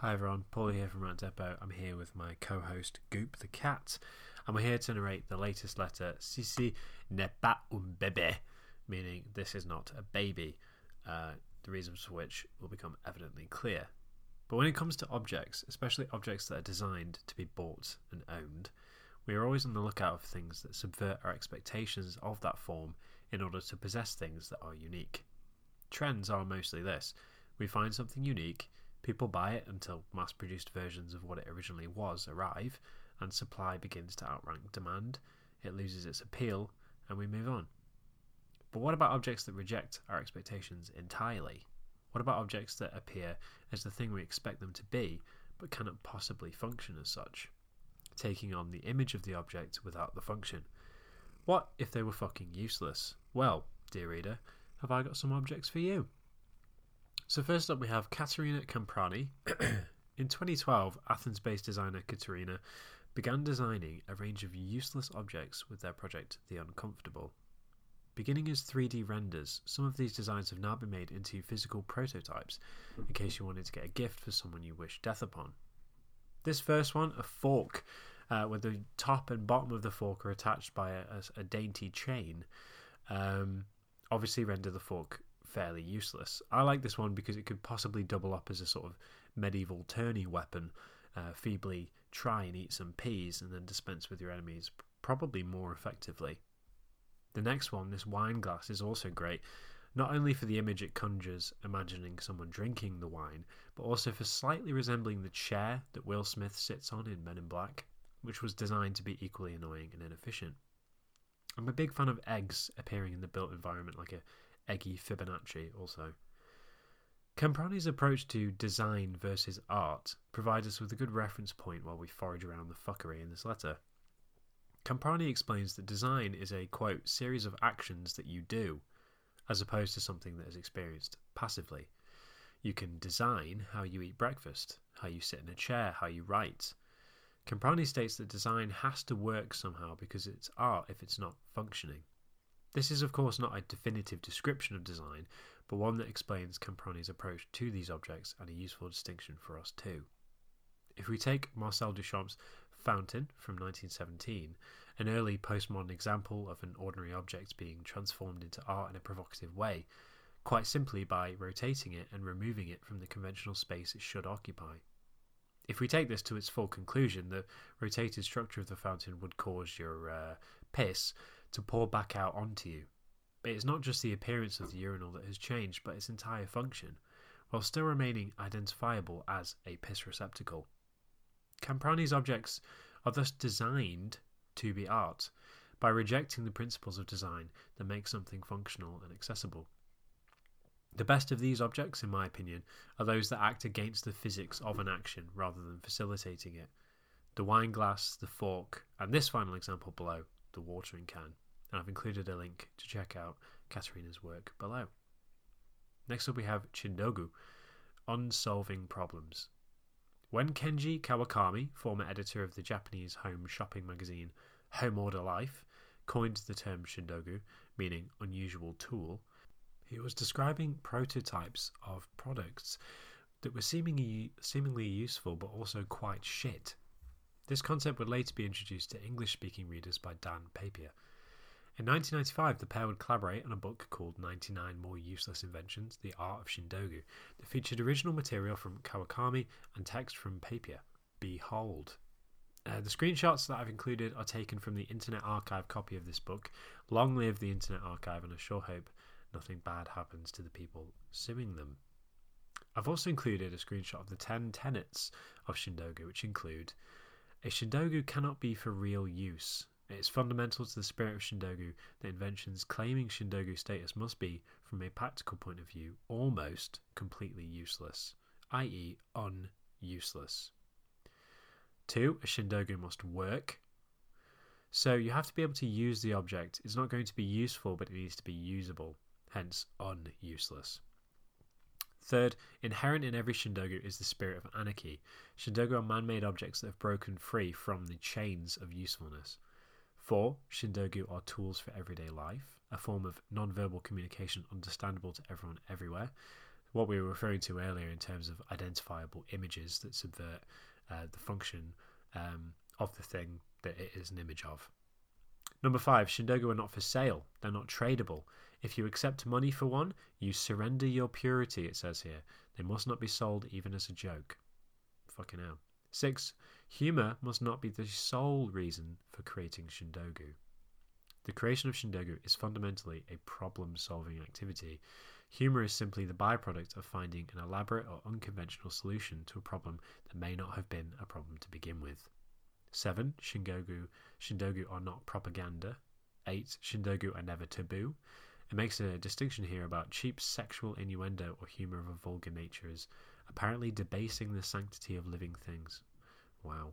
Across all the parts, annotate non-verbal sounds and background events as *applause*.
Hi everyone, Paul here from Rat Depot. I'm here with my co-host Goop the cat, and we're here to narrate the latest letter "Ceci n'est pas un bébé," meaning this is not a baby. Uh, the reasons for which will become evidently clear. But when it comes to objects, especially objects that are designed to be bought and owned, we are always on the lookout for things that subvert our expectations of that form in order to possess things that are unique. Trends are mostly this we find something unique, people buy it until mass produced versions of what it originally was arrive, and supply begins to outrank demand, it loses its appeal, and we move on. But what about objects that reject our expectations entirely? What about objects that appear as the thing we expect them to be, but cannot possibly function as such? Taking on the image of the object without the function. What if they were fucking useless? Well, dear reader, have I got some objects for you? So, first up, we have Katerina Kamprani. *clears throat* In 2012, Athens based designer Caterina began designing a range of useless objects with their project The Uncomfortable. Beginning as 3D renders, some of these designs have now been made into physical prototypes in case you wanted to get a gift for someone you wish death upon. This first one, a fork, uh, where the top and bottom of the fork are attached by a, a, a dainty chain, um, obviously render the fork fairly useless. I like this one because it could possibly double up as a sort of medieval tourney weapon, uh, feebly try and eat some peas and then dispense with your enemies probably more effectively. The next one, this wine glass, is also great, not only for the image it conjures, imagining someone drinking the wine, but also for slightly resembling the chair that Will Smith sits on in Men in Black, which was designed to be equally annoying and inefficient. I'm a big fan of eggs appearing in the built environment like a eggy Fibonacci also. Kamprani's approach to design versus art provides us with a good reference point while we forage around the fuckery in this letter. Kamprani explains that design is a quote series of actions that you do, as opposed to something that is experienced passively. You can design how you eat breakfast, how you sit in a chair, how you write. Kamprani states that design has to work somehow because it's art if it's not functioning. This is, of course, not a definitive description of design, but one that explains Kamprani's approach to these objects and a useful distinction for us too. If we take Marcel Duchamp's Fountain from 1917, an early postmodern example of an ordinary object being transformed into art in a provocative way, quite simply by rotating it and removing it from the conventional space it should occupy. If we take this to its full conclusion, the rotated structure of the fountain would cause your uh, piss to pour back out onto you. But it's not just the appearance of the urinal that has changed, but its entire function, while still remaining identifiable as a piss receptacle. Kamprani's objects are thus designed to be art by rejecting the principles of design that make something functional and accessible. The best of these objects, in my opinion, are those that act against the physics of an action rather than facilitating it. The wine glass, the fork, and this final example below, the watering can. And I've included a link to check out Katerina's work below. Next up, we have Chindogu, Unsolving Problems. When Kenji Kawakami, former editor of the Japanese home shopping magazine Home Order Life, coined the term Chindogu, meaning unusual tool, he was describing prototypes of products that were seemingly, seemingly useful but also quite shit. This concept would later be introduced to English speaking readers by Dan Papia. In 1995, the pair would collaborate on a book called 99 More Useless Inventions The Art of Chindogu that featured original material from Kawakami and text from Papia. Behold. Uh, the screenshots that I've included are taken from the Internet Archive copy of this book. Long live the Internet Archive, and I sure hope nothing bad happens to the people suing them. I've also included a screenshot of the 10 tenets of Chindogu, which include a Chindogu cannot be for real use. It is fundamental to the spirit of Chindogu that inventions claiming Chindogu status must be, from a practical point of view, almost completely useless, i.e., un-useless. Two, a Chindogu must work. So you have to be able to use the object. It's not going to be useful, but it needs to be usable, hence un-useless. Third, inherent in every Chindogu is the spirit of anarchy. Chindogu are man made objects that have broken free from the chains of usefulness. Four, Chindogu are tools for everyday life, a form of non verbal communication understandable to everyone everywhere. what we were referring to earlier in terms of identifiable images that subvert uh, the function um, of the thing that it is an image of. Number five, Chindogu are not for sale. They're not tradable. If you accept money for one, you surrender your purity, it says here. They must not be sold even as a joke. Fucking hell. Six, humor must not be the sole reason for creating Chindogu. The creation of Chindogu is fundamentally a problem solving activity. Humor is simply the byproduct of finding an elaborate or unconventional solution to a problem that may not have been a problem to begin with. 7. Chindogu, Chindogu are not propaganda. 8. Chindogu are never taboo. It makes a distinction here about cheap sexual innuendo or humor of a vulgar nature as apparently debasing the sanctity of living things. Wow.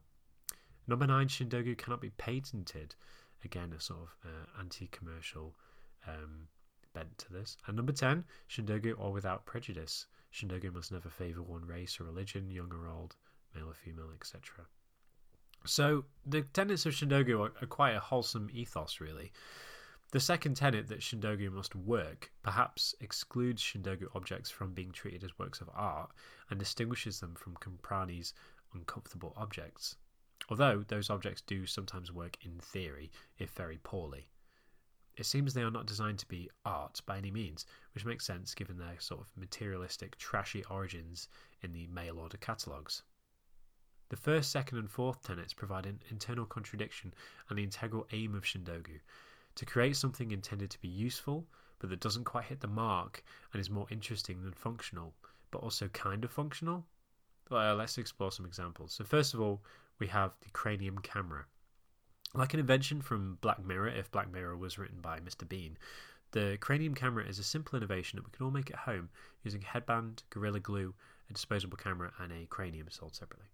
Number 9. Chindogu cannot be patented. Again, a sort of uh, anti commercial um, bent to this. And number 10. Chindogu are without prejudice. Chindogu must never favour one race or religion, young or old, male or female, etc. So the tenets of Chindogu are, are, quite a wholesome ethos, really. The second tenet that Chindogu must work perhaps excludes Chindogu objects from being treated as works of art and distinguishes them from Kamprani's uncomfortable objects. Although those objects do sometimes work in theory, if very poorly. It seems they are not designed to be art by any means, which makes sense given their sort of materialistic, trashy origins in the mail order catalogues. The first, second, and fourth tenets provide an internal contradiction and the integral aim of Chindogu to create something intended to be useful, but that doesn't quite hit the mark and is more interesting than functional, but also kind of functional. Well, let's explore some examples. So, first of all, we have the cranium camera. Like an invention from Black Mirror, if Black Mirror was written by Mr. Bean, the cranium camera is a simple innovation that we can all make at home using headband, Gorilla Glue, a disposable camera, and a cranium sold separately.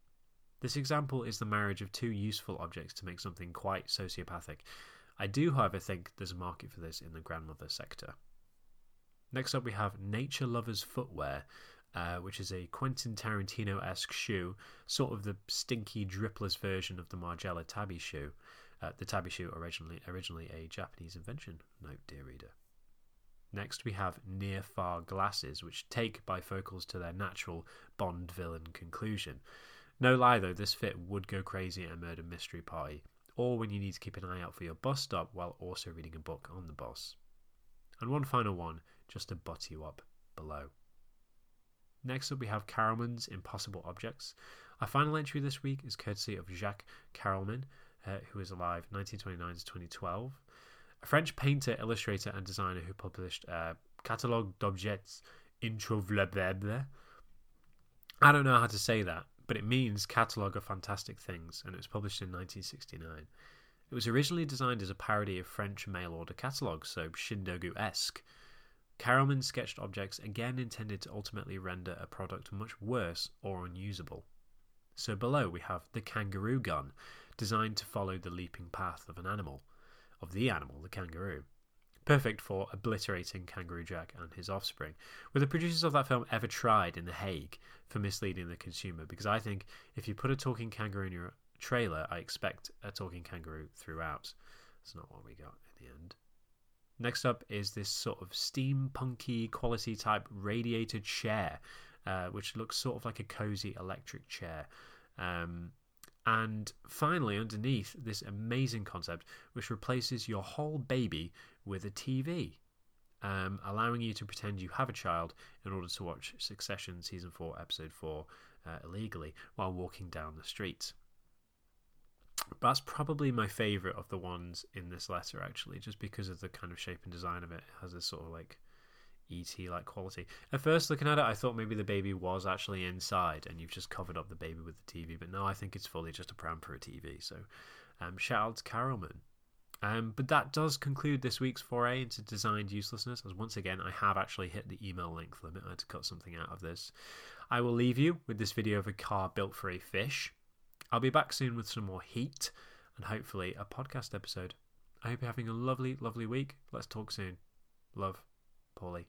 This example is the marriage of two useful objects to make something quite sociopathic. I do, however, think there's a market for this in the grandmother sector. Next up, we have Nature Lovers Footwear, uh, which is a Quentin Tarantino esque shoe, sort of the stinky, dripless version of the Margiela Tabi shoe. Uh, the Tabi shoe originally originally a Japanese invention. Note, dear reader. Next, we have near far glasses, which take bifocals to their natural Bond villain conclusion. No lie though, this fit would go crazy at a murder mystery party, or when you need to keep an eye out for your bus stop while also reading a book on the bus. And one final one, just to butt you up below. Next up, we have Carelman's Impossible Objects. Our final entry this week is courtesy of Jacques Carelman, uh, who is alive 1929 to 2012, a French painter, illustrator, and designer who published uh, Catalogue d'Objets Introuvables. I don't know how to say that, but it means Catalogue of Fantastic Things, and it was published in 1969. It was originally designed as a parody of French mail order catalogues, so Chindogu esque. Carelman sketched objects again intended to ultimately render a product much worse or unusable. So below we have the kangaroo gun, designed to follow the leaping path of an animal, of the animal, the kangaroo perfect for obliterating Kangaroo Jack and his offspring. Were the producers of that film ever tried in The Hague for misleading the consumer? Because I think if you put a talking kangaroo in your trailer, I expect a talking kangaroo throughout. That's not what we got in the end. Next up is this sort of steampunky quality type radiated chair, uh, which looks sort of like a cozy electric chair. Um, and finally, underneath this amazing concept, which replaces your whole baby with a TV, um, allowing you to pretend you have a child in order to watch Succession Season 4, Episode 4 uh, illegally while walking down the street. That's probably my favourite of the ones in this letter, actually, just because of the kind of shape and design of it. It has this sort of like ET like quality. At first, looking at it, I thought maybe the baby was actually inside and you've just covered up the baby with the TV, but no, I think it's fully just a pram for a TV. So, um, shout out to Carelman. Um, but that does conclude this week's foray into designed uselessness, as once again I have actually hit the email length limit. I had to cut something out of this. I will leave you with this video of a car built for a fish. I'll be back soon with some more heat and hopefully a podcast episode. I hope you're having a lovely, lovely week. Let's talk soon. Love, Paulie.